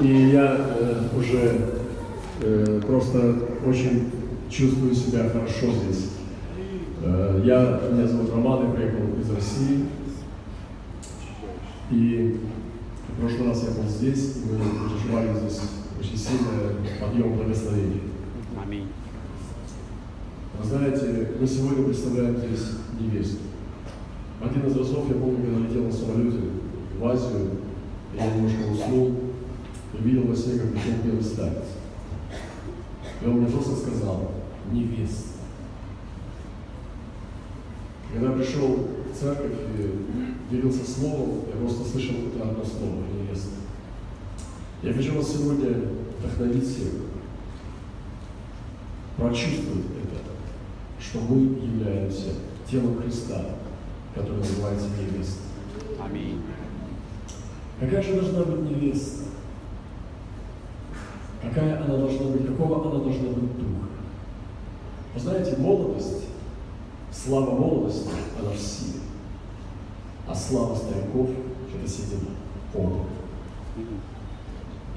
И я э, уже э, просто очень чувствую себя хорошо здесь. Э, я, меня зовут Роман, я приехал из России. И в прошлый раз я был здесь, и мы переживали здесь очень сильный подъем благословения. Аминь. Вы знаете, мы сегодня представляем здесь невесту. Один из разов, я помню, когда летел на самолете в Азию, я немножко уснул, и видел во сне, как пришел белый старец. И он мне просто сказал, невеста. Когда пришел в церковь и делился словом, я просто слышал это одно слово – невеста. Я хочу вас сегодня вдохновить всех, прочувствовать это, что мы являемся телом Христа, который называется невеста. Аминь. Какая же должна быть невеста? Какая она должна быть, какого она должна быть духа? Вы знаете, молодость, слава молодости, она в силе. А слава стариков – это седина, опыт.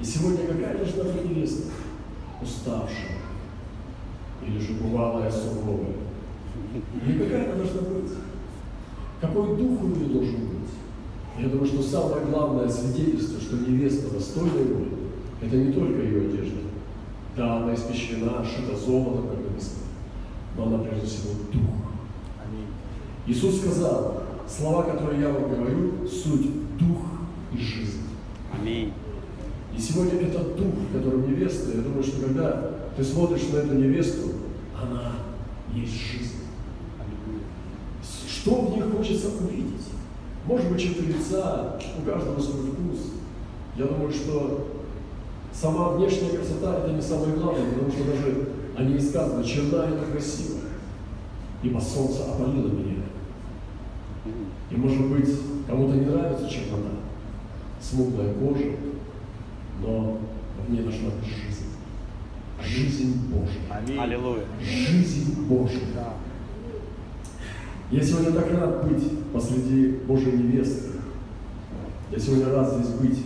И сегодня какая должна быть невеста? Уставшая. Или же бывалая суровая. Или какая она должна быть? Какой дух у нее должен быть? Я думаю, что самое главное свидетельство, что невеста достойна его, это не только ее одежда. Да, она испещрена, шита золотом, как написано, но она прежде всего дух. Иисус сказал, слова, которые я вам говорю, суть дух и жизнь. Аминь. И сегодня этот дух, в котором невеста, я думаю, что когда ты смотришь на эту невесту, она есть жизнь. Что в ней хочется увидеть? Может быть, черты лица, у каждого свой вкус. Я думаю, что сама внешняя красота – это не самое главное, потому что даже они и сказано, черна это красиво, ибо солнце опалило меня. И, может быть, кому-то не нравится чернота, смуглая кожа, но в ней должна быть жизнь. Жизнь Божья. Аминь. Аллилуйя. Жизнь Божья. Я сегодня так рад быть посреди Божьей невесты. Я сегодня рад здесь быть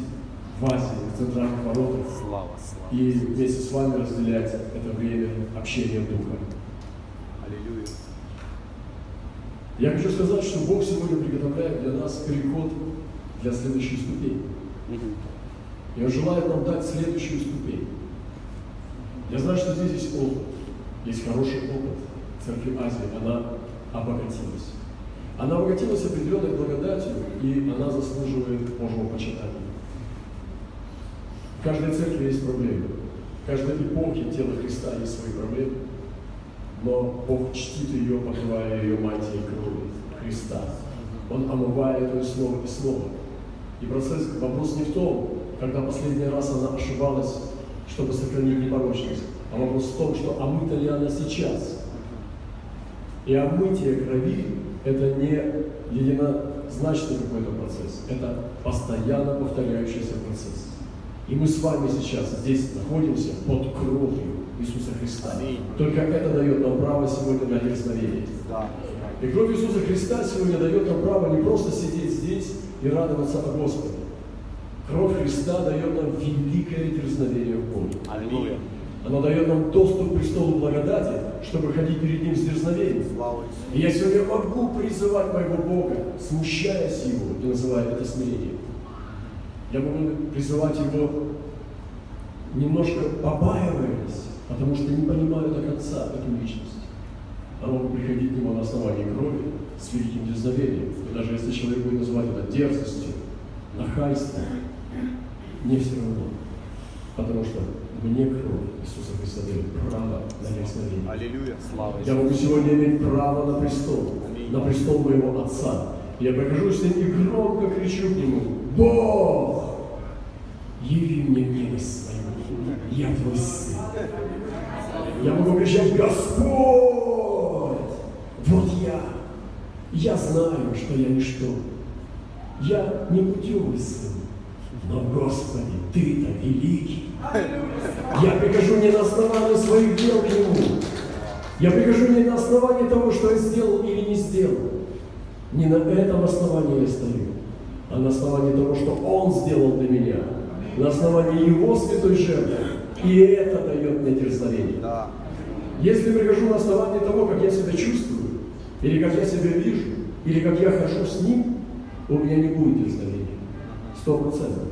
в Азии, в центральных воротах. Слава, слава. И вместе с вами разделять это время общения Духа. Аллилуйя. Я хочу сказать, что Бог сегодня приготовляет для нас переход для следующей ступени. И Он желает нам дать следующую ступень. Я знаю, что здесь есть опыт. Есть хороший опыт Церкви Азии. Она обогатилась. Она обогатилась определенной благодатью, и она заслуживает Божьего почитания. Каждой церкви есть проблемы. В каждой эпохе тела Христа есть свои проблемы. Но Бог чтит ее, покрывая ее мантией крови Христа. Он омывает ее слово и слово. И процесс, вопрос не в том, когда последний раз она ошибалась, чтобы сохранить непорочность, а вопрос в том, что омыта ли она сейчас. И омытие крови – это не единозначный какой-то процесс, это постоянно повторяющийся процесс. И мы с вами сейчас здесь находимся под кровью Иисуса Христа. Только это дает нам право сегодня на дерзновение. И кровь Иисуса Христа сегодня дает нам право не просто сидеть здесь и радоваться о Господе. Кровь Христа дает нам великое дерзновение в Боге. Аллилуйя. Она дает нам доступ к престолу благодати, чтобы ходить перед Ним с дерзновением. И я сегодня могу призывать моего Бога, смущаясь Его и называя это смирением. Я могу призывать Его, немножко побаиваясь, потому что не понимаю до конца эту личность. А могу приходить к Нему на основании крови с великим дерзновением. И даже если человек будет называть это дерзостью, нахальством, мне все равно. Потому что мне кровь Иисуса Христа дает право на дерзновение. Аллилуйя. Слава Я могу сегодня иметь право на престол, Аминь. на престол моего Отца. Я прихожу с ним и громко кричу к нему, Бог, яви мне милость свою, я твой сын. Я могу кричать, Господь, вот я. Я знаю, что я ничто. Я не путевый сын, но, Господи, Ты-то великий. Я прихожу не на основании своих дел к Нему. Я прихожу не на основании того, что я сделал или не сделал. Не на этом основании я стою, а на основании того, что Он сделал для меня. На основании Его святой жертвы. И это дает мне дерзновение. Да. Если прихожу на основании того, как я себя чувствую, или как я себя вижу, или как я хожу с Ним, у меня не будет дерзновения. Сто процентов.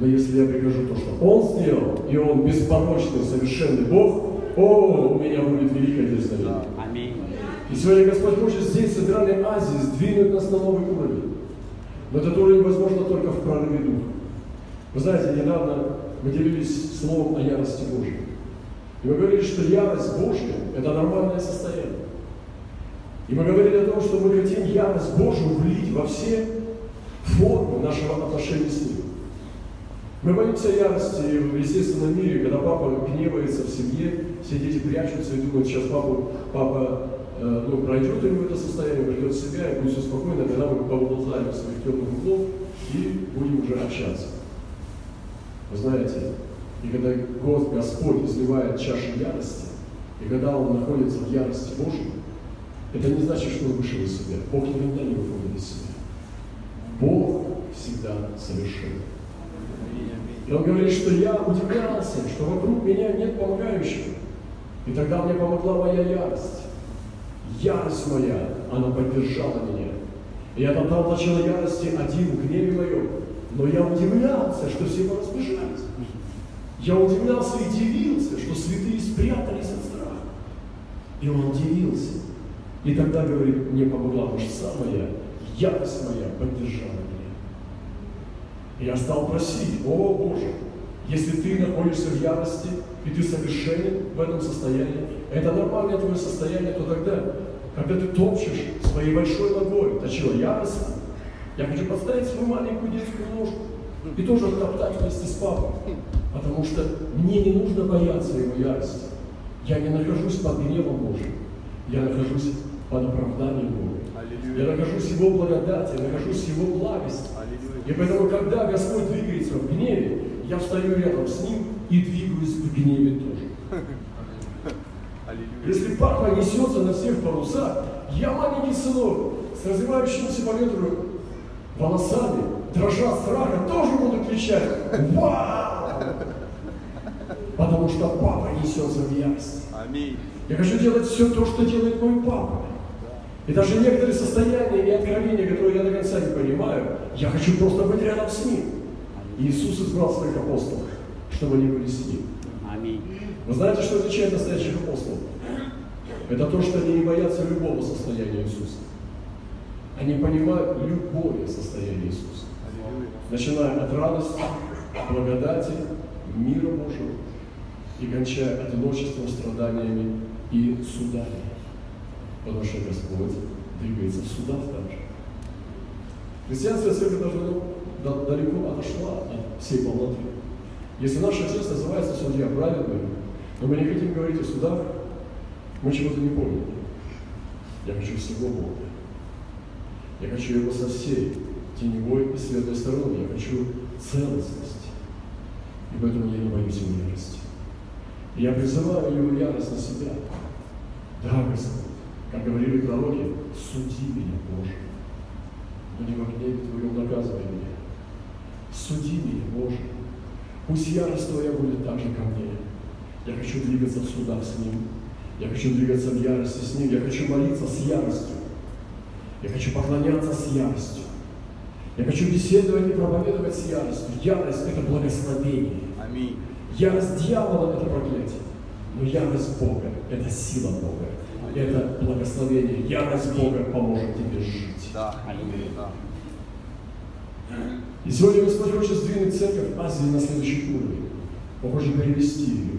Но если я прикажу то, что Он сделал, и Он беспорочный, совершенный Бог, о, у меня будет великое дерзновение. Аминь. И сегодня Господь хочет здесь, в Центральной Азии, сдвинуть нас на новый уровень. Но этот уровень возможно только в прорыве духа. Вы знаете, недавно мы делились словом о ярости Божьей. И мы говорили, что ярость Божья – это нормальное состояние. И мы говорили о том, что мы хотим ярость Божью влить во все формы нашего отношения с Ним. Мы боимся ярости в естественном мире, когда папа гневается в семье, все дети прячутся и думают, сейчас папу, папа э, ну, пройдет у него это состояние, придет в себя, и будет все спокойно, тогда мы повыползаем из своих темных углов и будем уже общаться. Вы знаете, и когда Господь изливает чашу ярости, и когда Он находится в ярости Божьей, это не значит, что Он вышел из себя. Бог никогда не выходит из себя. Бог всегда совершен. И он говорит, что я удивлялся, что вокруг меня нет помогающих. И тогда мне помогла моя ярость. Ярость моя, она поддержала меня. И я тогда начал ярости один в гневе моем. Но я удивлялся, что все разбежались. Я удивлялся и дивился, что святые спрятались от страха. И он удивился. И тогда, говорит, мне помогла мышца моя, ярость моя поддержала меня. Я стал просить, о Боже, если ты находишься в ярости, и ты совершенен в этом состоянии, это нормальное твое состояние, то тогда, когда ты топчешь своей большой ногой, точила ярость, я хочу поставить свою маленькую детскую ножку и тоже топтать вместе с папой. Потому что мне не нужно бояться его ярости. Я не нахожусь под гневом Божьим. Я нахожусь под оправданием Бога. Я нахожусь в Его благодати, я нахожусь в Его благости. И поэтому, когда Господь двигается в гневе, я встаю рядом с Ним и двигаюсь в гневе тоже. Если папа несется на всех парусах, я маленький сынок с развивающимся по ветру волосами, дрожа страха, тоже буду кричать «Вау!» Потому что папа несется в ярость. Аминь. Я хочу делать все то, что делает мой папа. И даже некоторые состояния и откровения, которые я до конца не понимаю, я хочу просто быть рядом с ним. И Иисус избрал своих апостолов, чтобы они были с ним. Аминь. Вы знаете, что отличает настоящих апостолов? Это то, что они не боятся любого состояния Иисуса. Они понимают любое состояние Иисуса. Начиная от радости, благодати, мира Божьего и кончая одиночеством, страданиями и судами. Потому что Господь двигается в судах также. Христианская церковь даже ну, далеко отошла от всей полноты. Если наш отец называется судья праведный, но мы не хотим говорить о судах, мы чего-то не помним. Я хочу всего Бога. Я хочу его со всей теневой и светлой стороны. Я хочу целостности. И поэтому я не боюсь его ярости. Я призываю его ярость на себя. Да, Господь, как говорили пророки, суди меня, Боже. Но не во гневе Твоем наказывай меня. Суди меня, Боже. Пусть ярость Твоя будет так же ко мне. Я хочу двигаться в судах с Ним. Я хочу двигаться в ярости с Ним. Я хочу молиться с яростью. Я хочу поклоняться с яростью. Я хочу беседовать и проповедовать с яростью. Ярость – это благословение. Аминь. Ярость дьявола – это проклятие. Но ярость Бога – это сила Бога. Это благословение. Ярость Бога поможет тебе жить. Да. Аминь. Да. И сегодня Господь хочет сдвинуть церковь Азии на следующий уровень. Он хочет перевести ее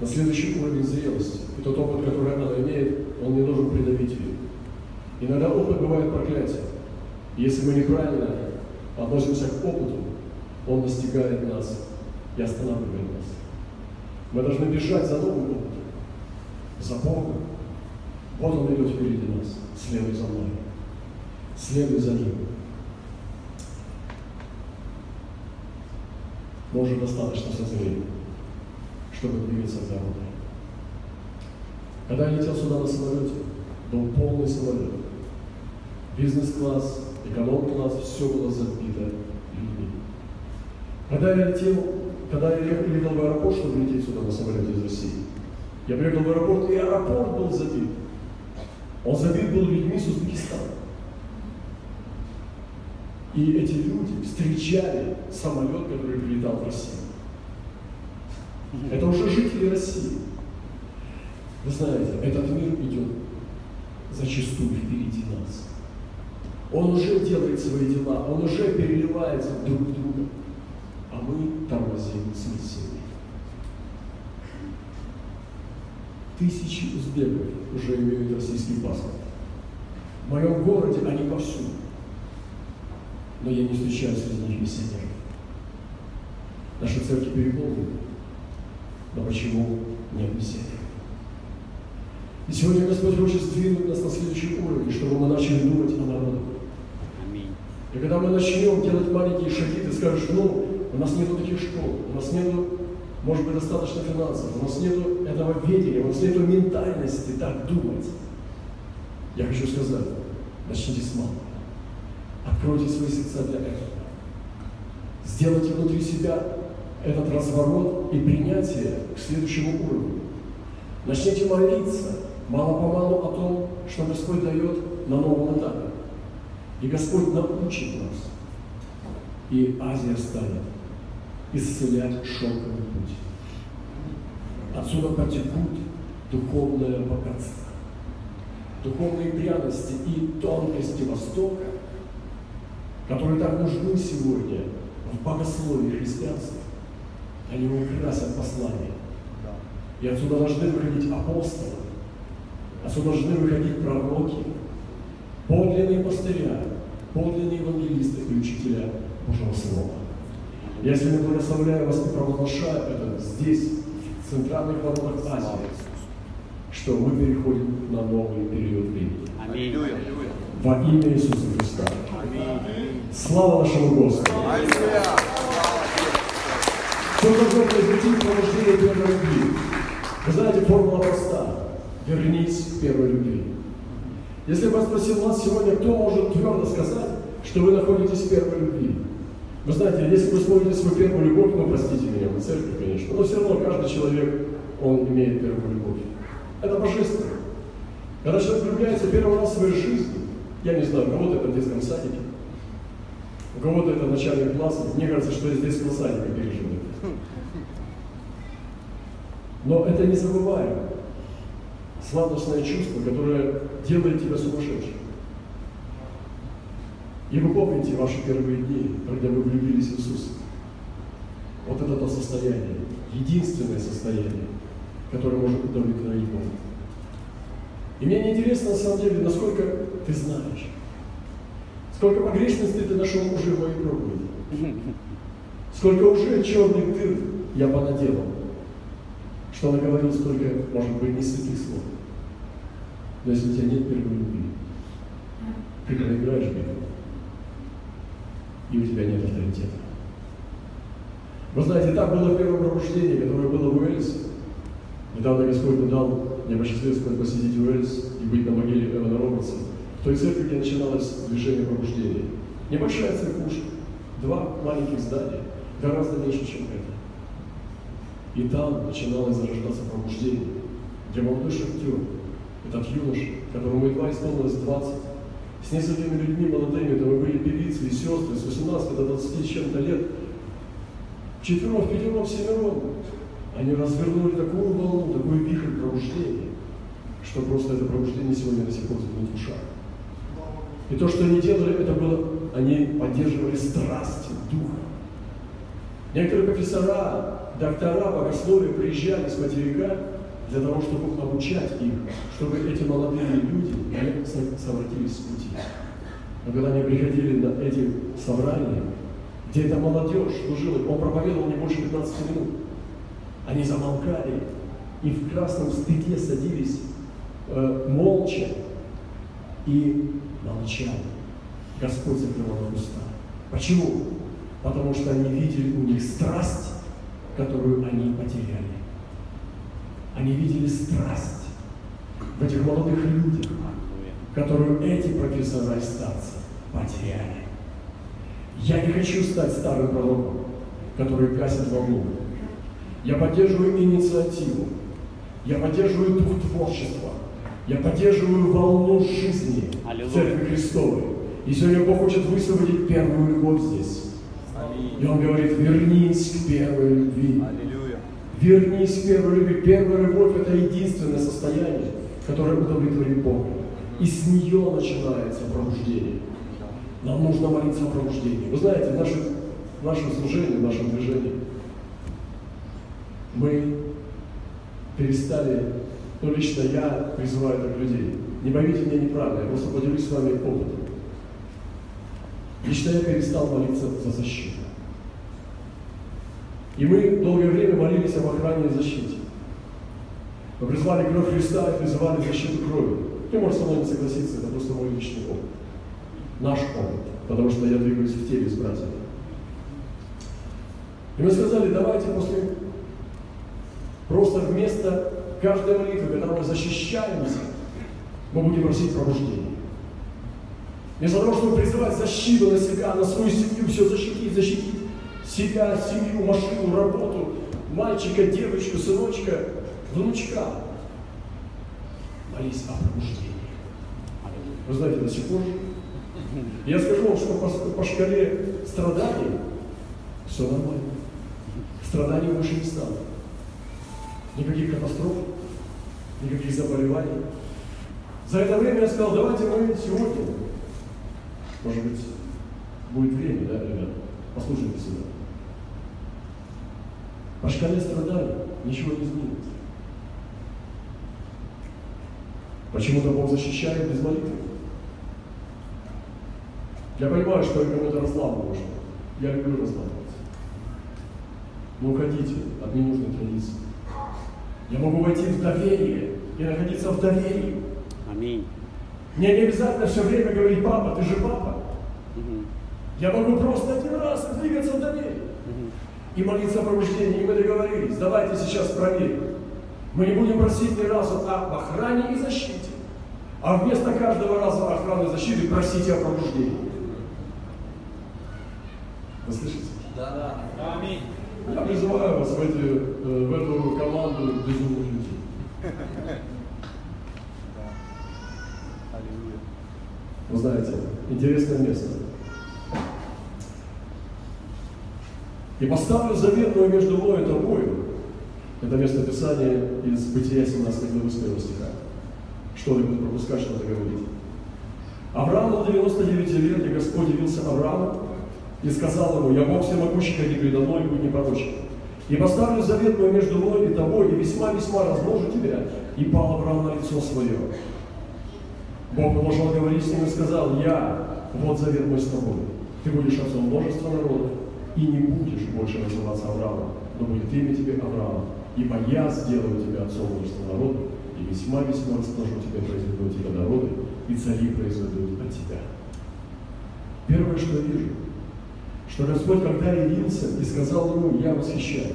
на следующий уровень зрелости. И тот опыт, который она имеет, он не должен придавить ее. Иногда опыт бывает проклятие. Если мы неправильно относимся к опыту, он настигает нас и останавливает нас. Мы должны бежать за новым опытом, за Богом. Вот Он идет впереди нас. Следуй за мной. Следуй за Ним. Уже достаточно созрели, чтобы двигаться в дорогу. Когда я летел сюда на самолете, был полный самолет. Бизнес-класс, эконом-класс, все было забито людьми. Когда я летел, когда я летел в аэропорт, чтобы лететь сюда на самолете из России, я приехал в аэропорт, и аэропорт был забит. Он забит был людьми с Узбекистана. И эти люди встречали самолет, который прилетал в Россию. Это уже жители России. Вы знаете, этот мир идет зачастую впереди нас. Он уже делает свои дела, он уже переливается друг в друга, а мы тормозим смертельно. Тысячи узбеков уже имеют российский паспорт. В моем городе они повсюду. Но я не встречаю среди них миссионеров. Наши церкви переполнены. Но почему нет миссионеров? И сегодня Господь хочет сдвинуть нас на следующий уровень, чтобы мы начали думать о народах. И когда мы начнем делать маленькие шаги, ты скажешь, ну, у нас нету таких школ, у нас нету, может быть, достаточно финансов, у нас нету этого ведения, у нас нету ментальности так думать. Я хочу сказать, начните с малого. Откройте свои сердца для этого. Сделайте внутри себя этот разворот и принятие к следующему уровню. Начните молиться мало-помалу о том, что Господь дает на новом этапе. И Господь научит нас. И Азия станет исцелять шелковый путь. Отсюда потекут духовное богатство, духовные пряности и тонкости Востока, которые так нужны сегодня в богословии христианства. Они украсят послание. И отсюда должны выходить апостолы, отсюда должны выходить пророки, подлинные пастыря, подлинные евангелисты и учителя Божьего Слова. Я сегодня благословляю вас и провозглашаю это здесь, в центральных воротах Азии, что мы переходим на новый период времени. Аминь. Во имя Иисуса Христа. Слава нашему Господу. Что должно произойти в пробуждении первой любви? Вы знаете, формула проста. Вернись к первой любви. Если бы я спросил вас сегодня, кто может твердо сказать, что вы находитесь в первой любви? Вы знаете, если вы смотрите свою первую любовь, ну, простите меня, вы церковь, конечно, но все равно каждый человек, он имеет первую любовь. Это божественно. Когда человек влюбляется первый раз в своей жизни, я не знаю, у кого-то это в детском садике, у кого-то это в начальных классах, мне кажется, что из детского садика пережил это. Но это незабываемо. Сладостное чувство, которое делает тебя сумасшедшим. И вы помните ваши первые дни, когда вы влюбились в Иисуса. Вот это то состояние, единственное состояние, которое может удовлетворить Бога. И мне не интересно на самом деле, насколько ты знаешь, сколько погрешностей ты нашел уже в моей проповеди, сколько уже черных дыр я понаделал, что наговорил столько, может быть, не святых слов. Но если у тебя нет первой любви, ты проиграешь битву и у тебя нет авторитета. Вы знаете, так было первое пробуждение, которое было в Уэльсе. Недавно Господь мне дал, посчастливилось посетить Уэльс и быть на могиле Эвана Робертса, в той церкви, где начиналось движение пробуждения. Небольшая церквушка, два маленьких здания, гораздо меньше, чем это. И там начиналось зарождаться пробуждение, где молодой шахтер, этот юноша, которому едва исполнилось 20, с несколькими людьми молодыми, это мы были певицы и сестры с 18 до 20 с чем-то лет, четвером, пятером, семером, они развернули такую волну, такой вихрь пробуждения, что просто это пробуждение сегодня до сих пор звенит в ушах. И то, что они делали, это было, они поддерживали страсть духа. Некоторые профессора, доктора богословия приезжали с материка для того, чтобы обучать их, чтобы эти молодые люди не совратились с пути. Но когда они приходили на эти собрания, где эта молодежь служила, он проповедовал не больше 15 минут, они замолкали и в красном стыде садились э, молча и молчали. Господь закрывал уста. Почему? Потому что они видели у них страсть, которую они потеряли. Они видели страсть в этих молодых людях, которую эти профессора и старцы потеряли. Я не хочу стать старым пророком, которые гасят волну. Я поддерживаю инициативу. Я поддерживаю дух творчества. Я поддерживаю волну жизни Аллилуйя. Церкви Христовой. И сегодня Бог хочет высвободить первую любовь здесь. И Он говорит, вернись к первой любви. Аллилуйя. Вернись к первой любви. Первая любовь – это единственное состояние, которое удовлетворит Бога. И с нее начинается пробуждение. Нам нужно молиться о пробуждении. Вы знаете, в нашем, в нашем служении, в нашем движении мы перестали, ну лично я призываю так людей, не поймите меня неправильно, я просто поделюсь с вами опытом. Лично я перестал молиться за защиту. И мы долгое время молились об охране и защите. Мы призвали кровь Христа и призывали защиту крови. Ты можешь со мной не согласиться, это просто мой личный опыт. Наш опыт, потому что я двигаюсь в теле с братьями. И мы сказали, давайте после, просто вместо каждой молитвы, когда мы защищаемся, мы будем просить пробуждения. Вместо того, чтобы призывать защиту на себя, на свою семью, все защитить, защитить себя, семью, машину, работу, мальчика, девочку, сыночка, внучка. Молись о пробуждении. Вы знаете, до сих пор. Я скажу вам, что по, по шкале страданий все нормально. Страданий больше не стало. Никаких катастроф, никаких заболеваний. За это время я сказал, давайте мы сегодня, может быть, будет время, да, ребята, послушайте сюда. По шкале страданий ничего не изменится. Почему-то Бог защищает без молитвы. Я понимаю, что я разламываю что Я люблю разламываться. Но уходите от ненужной традиции. Я могу войти в доверие и находиться в доверии. Аминь. Мне не обязательно все время говорить, папа, ты же папа. Мгм. Я могу просто один раз двигаться в доверии Мгм. И молиться о пробуждении. И мы договорились, давайте сейчас проверим. Мы не будем просить ни разу об охране и защите, а вместо каждого раза охраны и защиты просите о пробуждении. Вы слышите? Да, да. Аминь. Я призываю вас в, эти, э, в эту команду безумных людей. Аллилуйя. Вы знаете, интересное место. И поставлю заветную между мной и тобою. Это место Писания из Бытия 17 главы с 1 стиха. Что ты пропускать, что-то говорить. Аврааму до 99 лет, и Господь явился Аврааму и сказал ему, «Я Бог всемогущий, ходи передо мной, и будь непорочен. И поставлю заветную между мной и тобой, и весьма-весьма размножу тебя». И пал Авраам на лицо свое. Бог продолжал говорить с ним и сказал, «Я, вот завет мой с тобой. Ты будешь отцом множества народов, и не будешь больше называться Авраамом, но будет имя тебе Авраам, ибо я сделаю тебя отцом множества народов, и весьма-весьма расположу тебя, произведу тебя народы, и цари произведут от тебя». Первое, что я вижу, что Господь, когда явился и сказал ему, я восхищаюсь,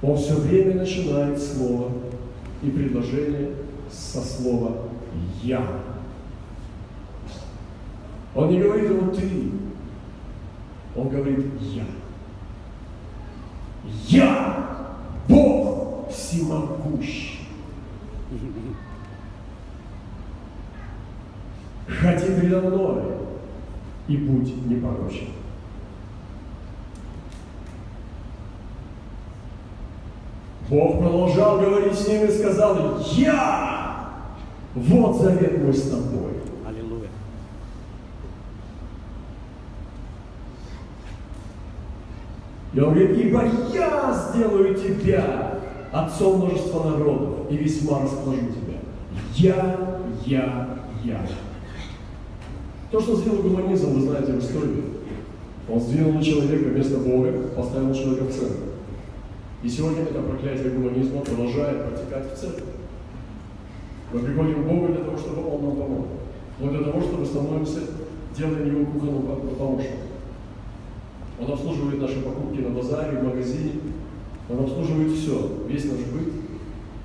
Он все время начинает слово и предложение со слова «я». Он не говорит ему «ты», он говорит «я». Я Бог всемогущий. Ходи передо мной и будь непорочен. Бог продолжал говорить с ним и сказал, я, вот завет мой с тобой. Аллилуйя. И он говорит, ибо я сделаю тебя отцом множества народов и весьма расположу тебя. Я, я, я. То, что сделал гуманизм, вы знаете в истории. Он сдвинул человека вместо Бога, поставил человека в центр. И сегодня это проклятие гуманизма продолжает протекать в церкви. Мы приходим к Богу для того, чтобы Он нам помог. Но для того, чтобы становимся, делаем Его кухонным помощником. Он обслуживает наши покупки на базаре, в магазине. Он обслуживает все, весь наш быт.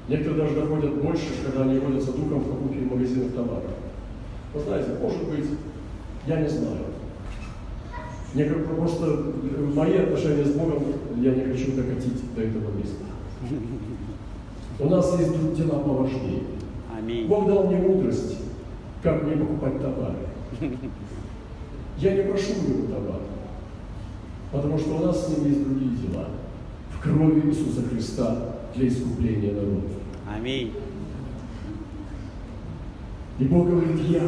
Некоторые даже доходят больше, когда они водятся духом в покупке в магазинах товаров. Вы знаете, может быть, я не знаю. Мне как просто э, мои отношения с Богом, я не хочу докатить до этого места. У нас есть тут дела поважнее. Аминь. Бог дал мне мудрость, как мне покупать товары. Я не прошу у него товар, потому что у нас с ним есть другие дела. В крови Иисуса Христа для искупления народа. Аминь. И Бог говорит, я,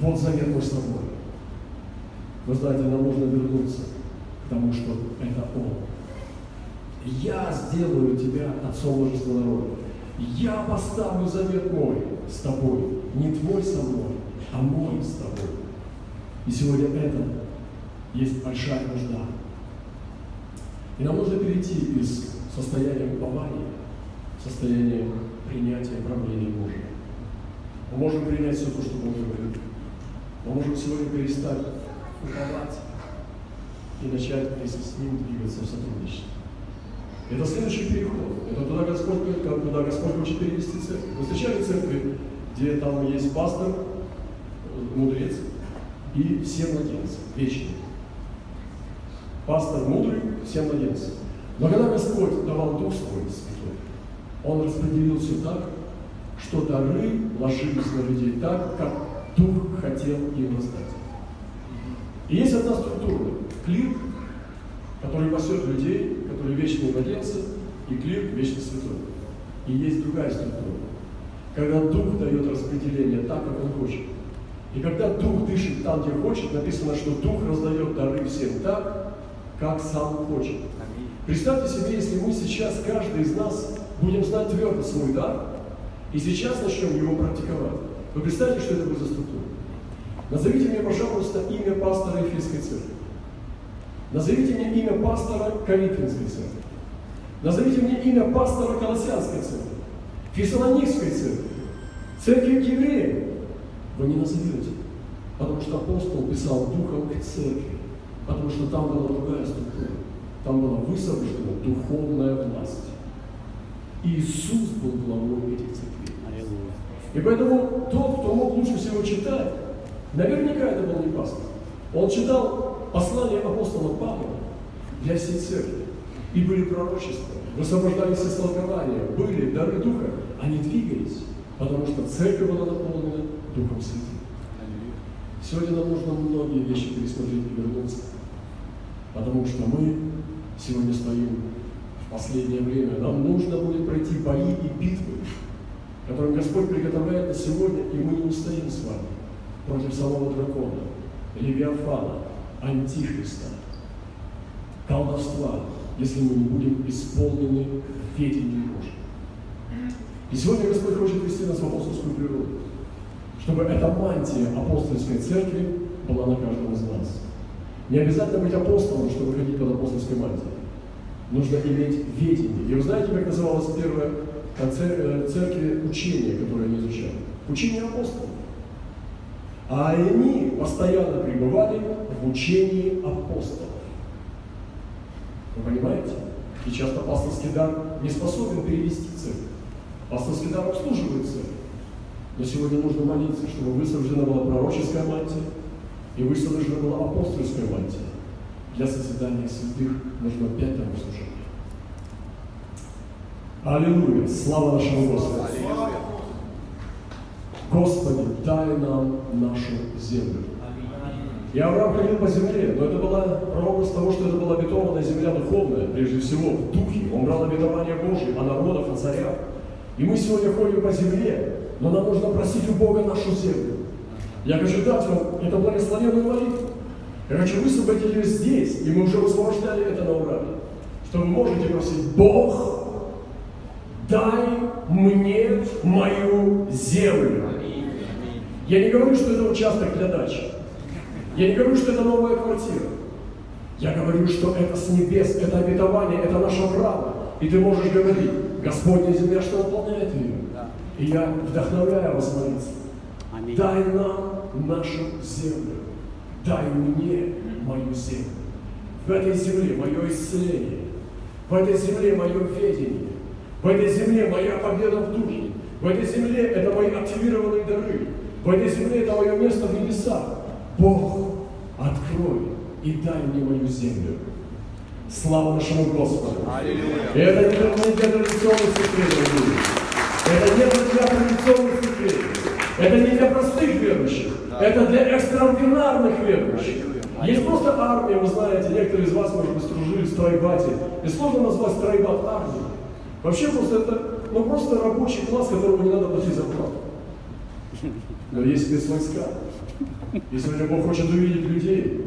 вот завет мой с тобой. Вы знаете, нам нужно вернуться к тому, что это Он. Я сделаю тебя отцом множества народа. Я поставлю завет мой с тобой. Не твой со мной, а мой с тобой. И сегодня это есть большая нужда. И нам нужно перейти из состояния упования в состояние принятия правления Божьего. Мы можем принять все то, что Бог говорит. Мы можем сегодня перестать уповать и начать вместе с Ним двигаться в сотрудничестве. Это следующий переход. Это туда Господь, как туда Господь хочет перевести церковь. Вы встречали церкви, где там есть пастор, э, мудрец и все младенцы, вечные. Пастор мудрый, все младенцы. Но когда Господь давал Дух Свой Святой, Он распределил все так, что дары ложились на людей так, как Дух хотел им раздать. И есть одна структура – клир, который пасет людей, которые вечные младенцы, и клир – вечно святой. И есть другая структура, когда Дух дает распределение так, как Он хочет. И когда Дух дышит там, где хочет, написано, что Дух раздает дары всем так, как сам хочет. Представьте себе, если мы сейчас, каждый из нас, будем знать твердо свой дар, и сейчас начнем его практиковать. Вы представьте, что это будет за структура? Назовите мне, пожалуйста, имя пастора Ефесской церкви. Назовите мне имя пастора Коринфянской церкви. Назовите мне имя пастора Колоссянской церкви, Фессалоникской церкви, церкви к евреям. Вы не назовете, потому что апостол писал духом к церкви, потому что там была другая структура. Там была высвобождена духовная власть. И Иисус был главой этих церквей. И поэтому тот, кто мог лучше всего читать, наверняка это был не пастор. Он читал послание апостола Павла для всей церкви. И были пророчества, высвобождались из толкования, были дары Духа. Они двигались, потому что церковь была наполнена Духом Святым. Сегодня нам нужно многие вещи пересмотреть и вернуться. Потому что мы сегодня стоим в последнее время. Нам нужно будет пройти бои и битвы, которые Господь приготовляет на сегодня, и мы не устоим с вами против самого дракона, Левиафана, Антихриста, колдовства, если мы не будем исполнены ведением Божьим. И сегодня Господь хочет вести нас в апостольскую природу, чтобы эта мантия апостольской церкви была на каждом из нас. Не обязательно быть апостолом, чтобы ходить под апостольской мантией. Нужно иметь ведение. И вы знаете, как называлось первое э, э, церкви учение, которое они изучали? Учение апостолов. А они постоянно пребывали в учении апостолов. Вы понимаете? И часто пасторский дар не способен перевести церковь. Пасторский дар обслуживает церковь. Но сегодня нужно молиться, чтобы высвобождена была пророческая мантия и высвобождена была апостольская мантия. Для созидания святых нужно пять даров служения. Аллилуйя! Слава нашему Господу! Господи, дай нам нашу землю. И Авраам ходил по земле, но это была прообраз того, что это была обетованная земля духовная, прежде всего, в духе. Он брал обетование Божье о народах, о царях. И мы сегодня ходим по земле, но нам нужно просить у Бога нашу землю. Я хочу дать вам эту благословенную молитву. Я хочу высвободить ее здесь, и мы уже высвобождали это на Урале, что вы можете просить, Бог, дай мне мою землю. Я не говорю, что это участок для дачи. Я не говорю, что это новая квартира. Я говорю, что это с небес, это обетование, это наше право. И ты можешь говорить, Господня земля, что наполняет ее. И я вдохновляю вас молиться. Дай нам нашу землю. Дай мне мою землю. В этой земле мое исцеление. В этой земле мое ведение. В этой земле моя победа в духе. В этой земле это мои активированные дары. В этой земле это мое место в небесах. Бог, открой и дай мне мою землю. Слава нашему Господу. Аллилуйя. Это не для, традиционных дорогие. Это не для традиционных церквей. Это не для простых верующих. Это для экстраординарных верующих. Есть просто армия, вы знаете, некоторые из вас, может быть, служили в стройбате. И сложно назвать стройбат армией. Вообще просто это, ну просто рабочий класс, которому не надо платить зарплату. Но есть спецвойска. И сегодня Бог хочет увидеть людей,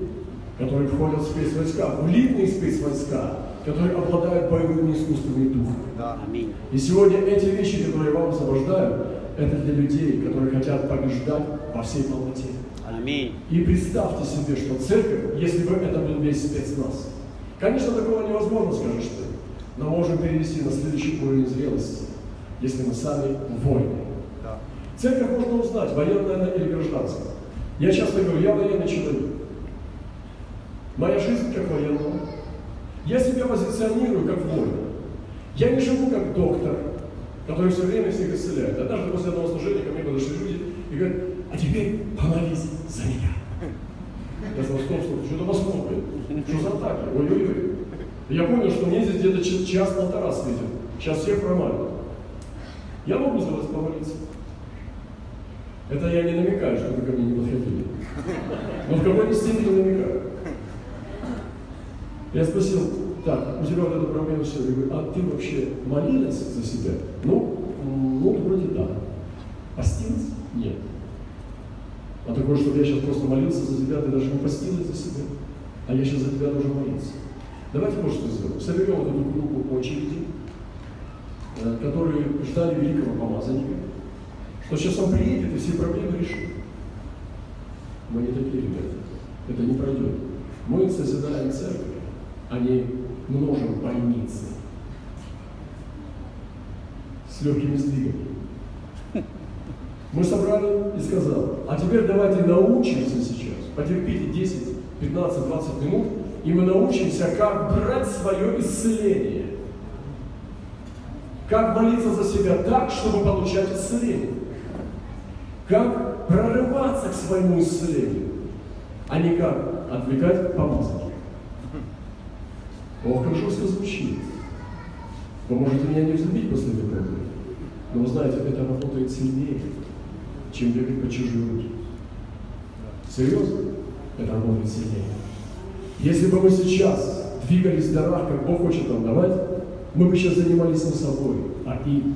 которые входят в спецвойска, в элитные спецвойска, которые обладают боевыми искусствами духа. Да. Аминь. И сегодня эти вещи, которые я вам освобождаю, это для людей, которые хотят побеждать во всей полноте. Аминь. И представьте себе, что церковь, если бы это был весь спецназ, конечно, такого невозможно, скажешь ты, но можем перевести на следующий уровень зрелости, если мы сами воины. Да. Церковь можно узнать, военная она или гражданская. Я часто говорю, я военный человек. Моя жизнь как военного. Я себя позиционирую как воин. Я не живу как доктор, который все время всех исцеляет. Однажды после одного служения ко мне подошли люди и говорят, а теперь помолись за меня. Я сказал, стоп, стоп, что-то посмотрит. Что за атаки? Ой-ой-ой. Я понял, что мне здесь где-то ч- час-полтора светит. Сейчас всех промалят. Я могу за вас помолиться. Это я не намекаю, что вы ко мне не подходили. Но в какой-то степени намекаю. Я спросил, так, проблема все. Я говорю, а ты вообще молилась за себя? Ну, ну, вроде да. Постилась? Нет. А такое, чтобы я сейчас просто молился за тебя, ты даже не постилась за себя. А я сейчас за тебя должен молиться. Давайте вот что сделаем. Соберем вот эту группу очереди, э, которые ждали великого помазанника, что сейчас он приедет и все проблемы решит. Мы не такие ребята. Это не пройдет. Мы созидаем церковь, а не множим больницы с легкими сдвигами. Мы собрали и сказали, а теперь давайте научимся сейчас, потерпите 10, 15, 20 минут, и мы научимся, как брать свое исцеление. Как молиться за себя так, чтобы получать исцеление. Как прорываться к своему исцелению, а не как отвлекать помазанника. Ох, как жестко звучит. Вы можете меня не взлюбить после проповеди, но вы знаете, это работает сильнее, чем бегать по чужие руки. Серьезно? Это работает сильнее. Если бы мы сейчас двигались в дарах, как Бог хочет нам давать, мы бы сейчас занимались не собой, а им.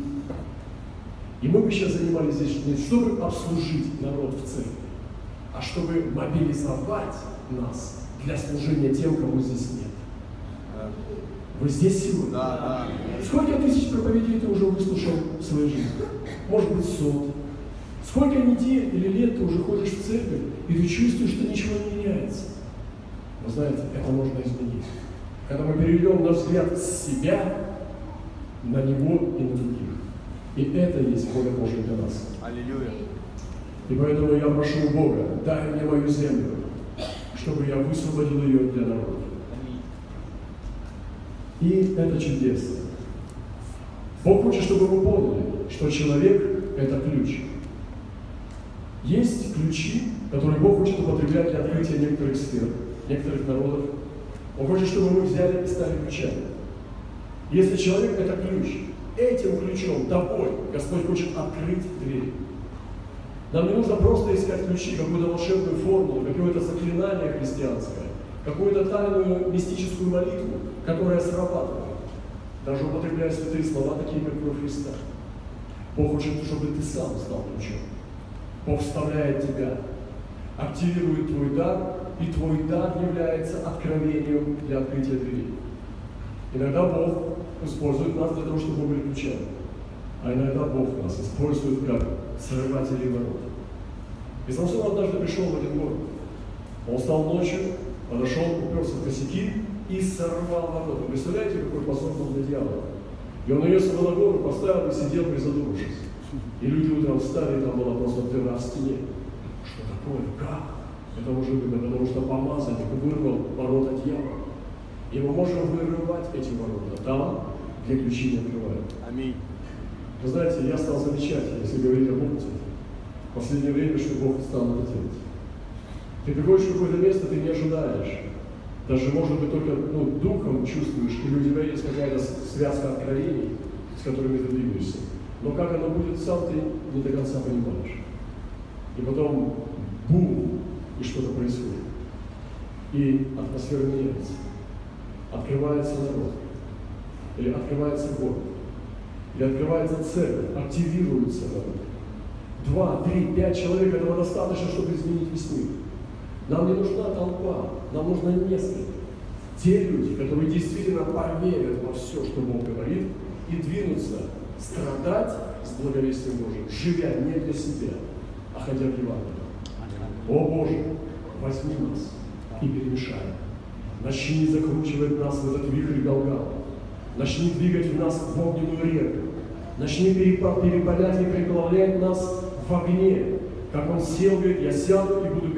И мы бы сейчас занимались здесь не чтобы обслужить народ в церкви, а чтобы мобилизовать нас для служения тем, кому здесь нет. Да. Вы здесь сегодня? Да, Сколько тысяч проповедей ты уже выслушал в своей жизни? Может быть, сот. Сколько недель или лет ты уже ходишь в церковь, и ты чувствуешь, что ничего не меняется. Вы знаете, это можно изменить. Когда мы переведем наш взгляд с себя на него и на других. И это есть воля Божья для нас. да. Аллилуйя. И поэтому я прошу Бога, дай мне мою землю, чтобы я высвободил ее для народа. И это чудесно. Бог хочет, чтобы вы поняли, что человек – это ключ. Есть ключи, которые Бог хочет употреблять для открытия некоторых сфер, некоторых народов. Он хочет, чтобы мы взяли и стали ключами. Если человек – это ключ, этим ключом, тобой, Господь хочет открыть дверь. Нам не нужно просто искать ключи, какую-то волшебную формулу, какое-то заклинание христианское, какую-то тайную мистическую молитву, которая срабатывает. Даже употребляя святые слова, такие как кровь Христа. Бог хочет, чтобы ты сам стал ключом. Бог вставляет тебя, активирует твой дар, и твой дар является откровением для открытия двери. Иногда Бог использует нас для того, чтобы мы были ключами. А иногда Бог нас использует как срывателей ворот. И Самсон однажды пришел в один город. Он встал ночью, подошел, уперся в косяки и сорвал ворота. Представляете, какой посол был для дьявола? И он ее на гору поставил и сидел, призадумавшись. И люди утром встали, и там была просто дыра в стене. Что такое? Как? Это может быть, потому что помазанник вырвал ворота дьявола. И мы можем вырывать эти ворота там, где ключи не открывают. Аминь. Вы знаете, я стал замечать, если говорить об опыте, в последнее время, что Бог стал это делать. Ты приходишь в какое-то место, ты не ожидаешь, Даже, может быть, только ну, духом чувствуешь, или у тебя есть какая-то связка откровений, с которыми ты двигаешься. Но как оно будет сам, ты не до конца понимаешь. И потом бум, и что-то происходит. И атмосфера меняется. Открывается народ. Или открывается город. Или открывается церковь. Активируется народ. Два, три, пять человек этого достаточно, чтобы изменить весь мир. Нам не нужна толпа, нам нужно несколько. Те люди, которые действительно поверят во все, что Бог говорит, и двинутся страдать с благовестием Божьим, живя не для себя, а ходя в Евангелие. О Боже, возьми нас и перемешай. Начни закручивать нас в этот вихрь Голгала. Начни двигать в нас в огненную реку. Начни переполнять и переплавлять нас в огне. Как он сел, говорит, я сяду и буду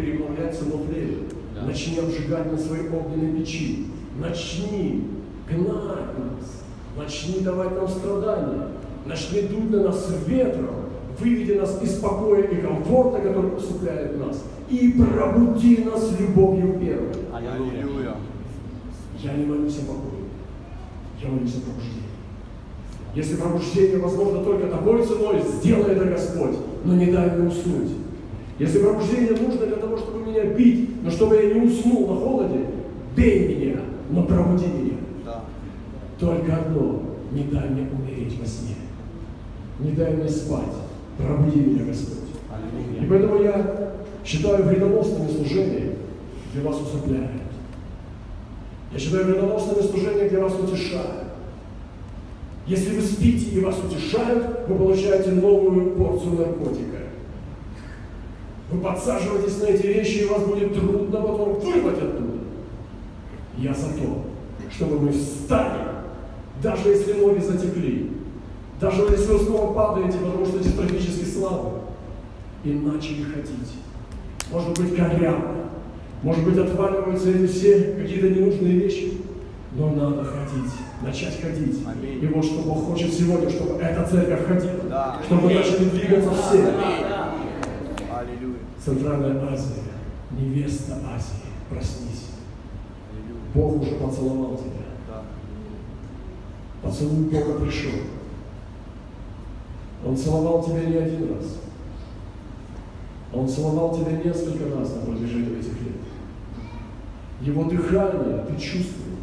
сынов Леви. Да. Начни обжигать на своей огненной печи. Начни гнать нас. Начни давать нам страдания. Начни дуть на нас ветром. Выведи нас из покоя и комфорта, который усыпляет нас. И пробуди нас любовью первой. Аллилуйя. Я не молюсь о покое. Я молюсь о пробуждении. Если пробуждение возможно только такой ценой, сделай это Господь, но не дай мне уснуть. Если пробуждение нужно для того, чтобы меня бить, но чтобы я не уснул на холоде, бей меня, но пробуди меня. Да. Только одно, не дай мне умереть во сне. Не дай мне спать. Пробуди меня, Господь. И поэтому я считаю вредоносными служения, где вас усыпляют. Я считаю вредоносными служения, где вас утешают. Если вы спите и вас утешают, вы получаете новую порцию наркотика. Вы подсаживаетесь на эти вещи, и вас будет трудно потом вырвать оттуда. Я за то, чтобы мы встали, даже если ноги затекли, даже если вы снова падаете, потому что дистрофически слабы, и начали ходить. Может быть, коряво, может быть, отваливаются эти все какие-то ненужные вещи, но надо ходить, начать ходить. Аминь. И вот что Бог хочет сегодня, чтобы эта церковь ходила, да. чтобы Аминь. начали двигаться все. Аллилуйя. Центральная Азия, невеста Азии, проснись. Бог уже поцеловал тебя. Поцелуй Бога пришел. Он целовал тебя не один раз. Он целовал тебя несколько раз на протяжении этих лет. Его дыхание ты чувствовал.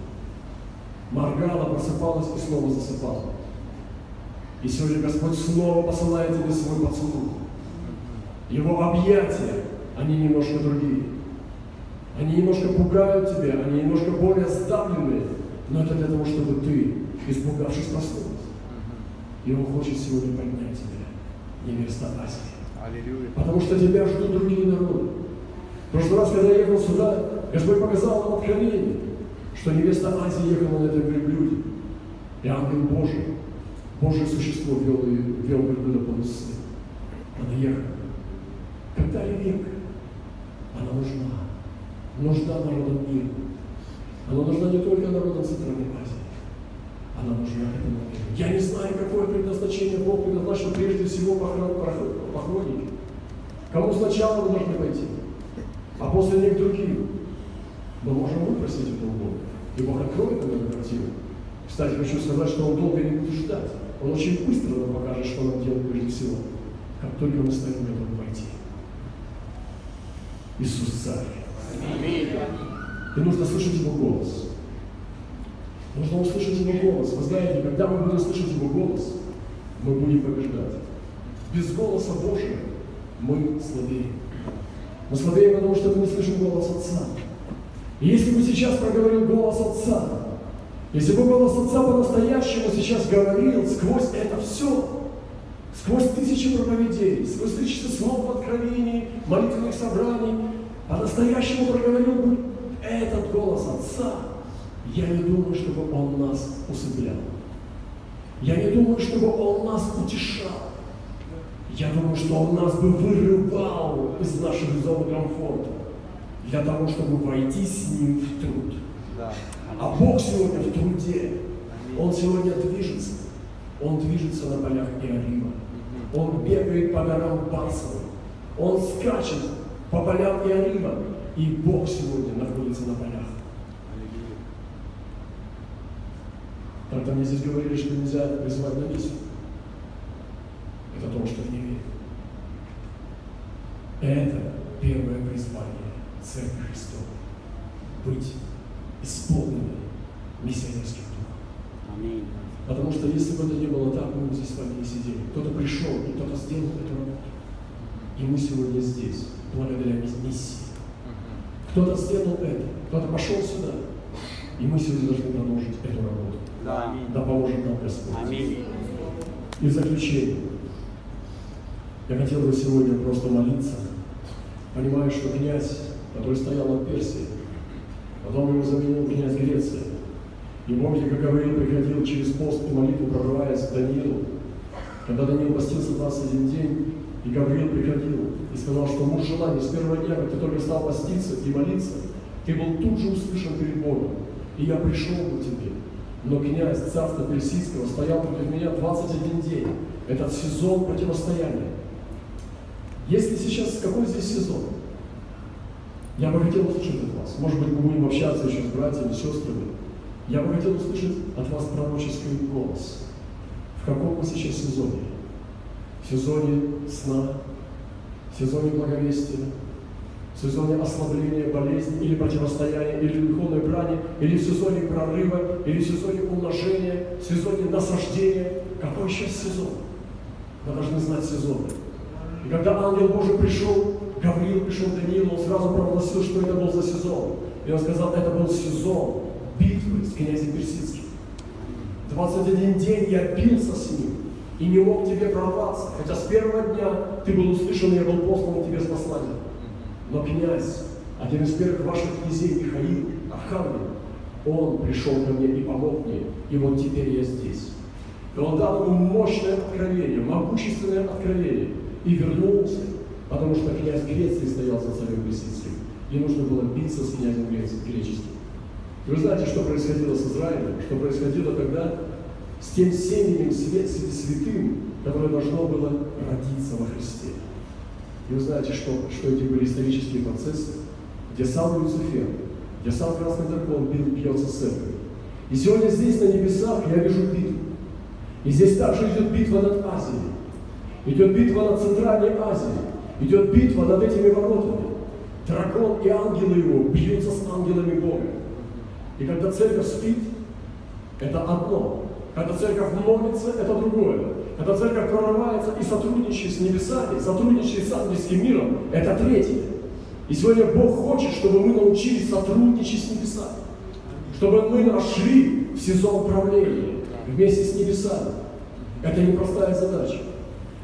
Моргала, просыпалась и снова засыпала. И сегодня Господь снова посылает тебе свой поцелуй. Его объятия, они немножко другие. Они немножко пугают тебя, они немножко более сдавленные, но это для того, чтобы ты, испугавшись, проснулась. И Он хочет сегодня поднять тебя, невеста Азии. Аллилуйя. Потому что тебя ждут другие народы. В прошлый раз, когда я ехал сюда, Господь показал нам откровение, что невеста Азии ехала на этом верблюде. И ангел Божий, Божье существо вел, вел верблюда по. Она ехала. Век она нужна. Нужна народам мира. Она нужна не только народам Центральной Азии. Она нужна этому миру. Я не знаю, какое предназначение Бог предназначил прежде всего по, по хронике. Кому сначала вы должны пойти, а после них другим. Мы можем выпросить это у Бога. И Бог откроет нам эту картину. Кстати, хочу сказать, что Он долго не будет ждать. Он очень быстро нам покажет, что нам делать прежде всего, как только мы станем пойти. Иисус Царь. И нужно слышать Его голос. Нужно услышать Его голос. Вы знаете, когда мы будем слышать Его голос, мы будем побеждать. Без голоса Божьего мы слабеем. Мы слабеем, потому что мы не слышим голос Отца. И если бы сейчас проговорил голос Отца, если бы голос Отца по-настоящему сейчас говорил сквозь это все, сквозь тысячи проповедей, сквозь тысячи слов в откровении, молитвенных собраний, по-настоящему проговорил бы этот голос Отца, я не думаю, чтобы Он нас усыплял. Я не думаю, чтобы Он нас утешал. Я думаю, что Он нас бы вырывал из наших зон комфорта для того, чтобы войти с Ним в труд. А Бог сегодня в труде. Он сегодня движется. Он движется на полях Иорима он бегает по горам Басова, он скачет по полям Иорива, и Бог сегодня находится на полях. Тогда мне здесь говорили, что нельзя призывать на миссию. Это то, что в ней это первое призвание Церкви Христова – быть исполненной миссионерским духом. Аминь. Потому что если бы это не было так, мы бы здесь с вами не сидели. Кто-то пришел, и кто-то сделал эту работу. И мы сегодня здесь, благодаря миссии. Кто-то сделал это, кто-то пошел сюда. И мы сегодня должны продолжить эту работу. Да. Да поможет нам Господь. Аминь. И в заключение. Я хотел бы сегодня просто молиться, понимая, что князь, который стоял над Персией, потом его заменил князь Греции. И помните, как Гавриил приходил через пост и молитву, прорываясь к Даниилу, когда Даниил постился 21 день, и Гавриил приходил и сказал, что муж желания с первого дня, как ты только стал поститься и молиться, ты был тут же услышан перед Богом, и я пришел к тебе. Но князь царства Персидского стоял против меня 21 день. Этот сезон противостояния. Если сейчас, какой здесь сезон? Я бы хотел услышать от вас. Может быть, мы будем общаться еще с братьями, сестрами. Я бы хотел услышать от вас пророческий голос. В каком мы сейчас сезоне? В сезоне сна, в сезоне благовестия, в сезоне ослабления болезни или противостояния, или духовной брани, или в сезоне прорыва, или в сезоне умножения, в сезоне насаждения. Какой сейчас сезон? Мы должны знать сезоны. И когда ангел Божий пришел, Гавриил пришел к Даниилу, он сразу провозгласил, что это был за сезон. И он сказал, это был сезон битвы с князем Персидским. 21 день я бился с ним и не мог тебе прорваться, хотя с первого дня ты был услышан, и я был послан тебе с посланием. Но князь, один из первых ваших князей, Михаил, Архангел, он пришел ко мне и помог мне, и вот теперь я здесь. И он дал ему мощное откровение, могущественное откровение, и вернулся, потому что князь Греции стоял за царем Персидским, и нужно было биться с князем греческим. Вы знаете, что происходило с Израилем, что происходило тогда с тем семенем святым, которое должно было родиться во Христе. И вы знаете, что, что эти были исторические процессы, где сам Люцифер, где сам Красный Дракон бил, бьется с церковью. И сегодня здесь, на небесах, я вижу битву. И здесь также идет битва над Азией. Идет битва над Центральной Азией. Идет битва над этими воротами. Дракон и ангелы его бьются с ангелами Бога. И когда церковь спит, это одно. Когда церковь молится, это другое. Когда церковь прорывается и сотрудничает с небесами, сотрудничает с ангельским миром, это третье. И сегодня Бог хочет, чтобы мы научились сотрудничать с небесами. Чтобы мы нашли в сезон правления вместе с небесами. Это непростая задача.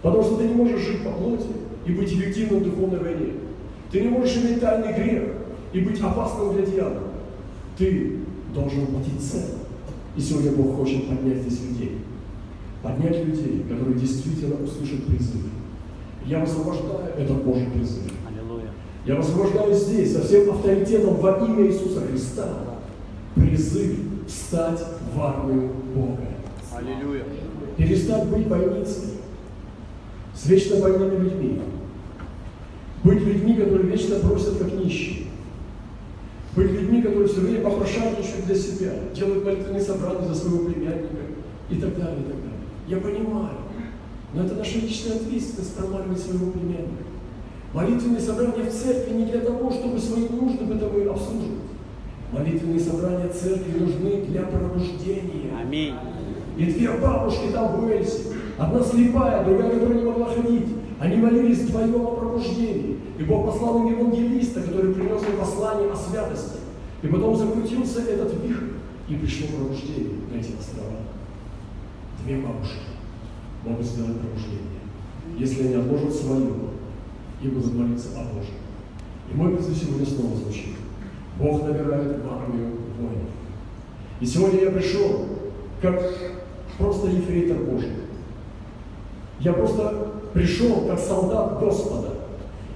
Потому что ты не можешь жить по плоти и быть эффективным в духовной войне. Ты не можешь иметь тайный грех и быть опасным для дьявола. Ты должен платить цену. И сегодня Бог хочет поднять здесь людей. Поднять людей, которые действительно услышат призыв. Я высвобождаю этот Божий призыв. Аллилуйя. Я высвобождаю здесь со всем авторитетом во имя Иисуса Христа призыв встать в армию Бога. Аллилуйя. Перестать быть больницей с вечно больными людьми. Быть людьми, которые вечно просят как нищие. Быть людьми, которые все время попрошайничают для себя, делают молитвенные собрания за своего племянника и так далее, и так далее. Я понимаю, но это наша личная ответственность промаливать своего племянника. Молитвенные собрания в церкви не для того, чтобы свои нужды бытовые обслуживать. Молитвенные собрания церкви нужны для пробуждения. Аминь. И две бабушки там в Уэльсе, одна слепая, другая, которая не могла ходить. Они молились вдвоем о пробуждении. И Бог послал им евангелиста, который принес им послание о святости. И потом закрутился этот вихрь, и пришло пробуждение на эти острова. Две бабушки могут сделать пробуждение, если они отложат свое и будут молиться о Божьем. И мой призыв сегодня снова звучит. Бог набирает в армию воинов. И сегодня я пришел как просто ефрейтор Божий. Я просто пришел как солдат Господа.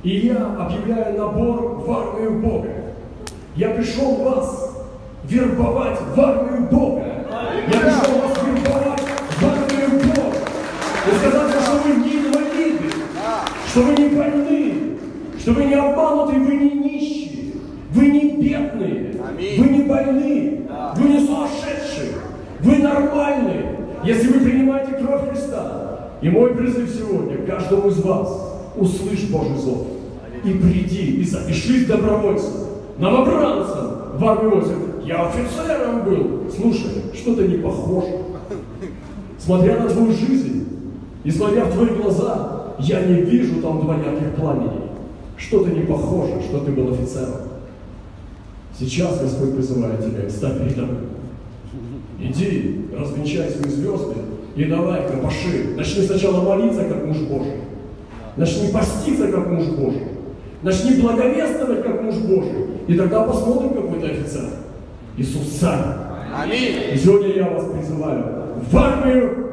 И я объявляю набор в армию Бога. Я пришел вас вербовать в армию Бога. Я пришел вас вербовать в армию Бога. И сказать, что вы не инвалиды, что вы не больны, что вы не обмануты, вы не нищие, вы не бедные, вы не больны, вы не сумасшедшие, вы нормальные Если вы принимаете кровь Христа, и мой призыв сегодня каждому из вас, услышь Божий зов и приди, и запишись добровольцем, новобранцем в армию Иосиф. Я офицером был. Слушай, что-то не похоже. Смотря на твою жизнь, и смотря в твои глаза, я не вижу там два ярких пламени. Что-то не похоже, что ты был офицером. Сейчас Господь призывает тебя, передо мной. Иди, развенчай свои звезды и давай копоши. Начни сначала молиться, как муж Божий. Начни поститься, как муж Божий. Начни благовествовать, как муж Божий. И тогда посмотрим, какой ты офицер. Иисус сам. Аминь. И сегодня я вас призываю в армию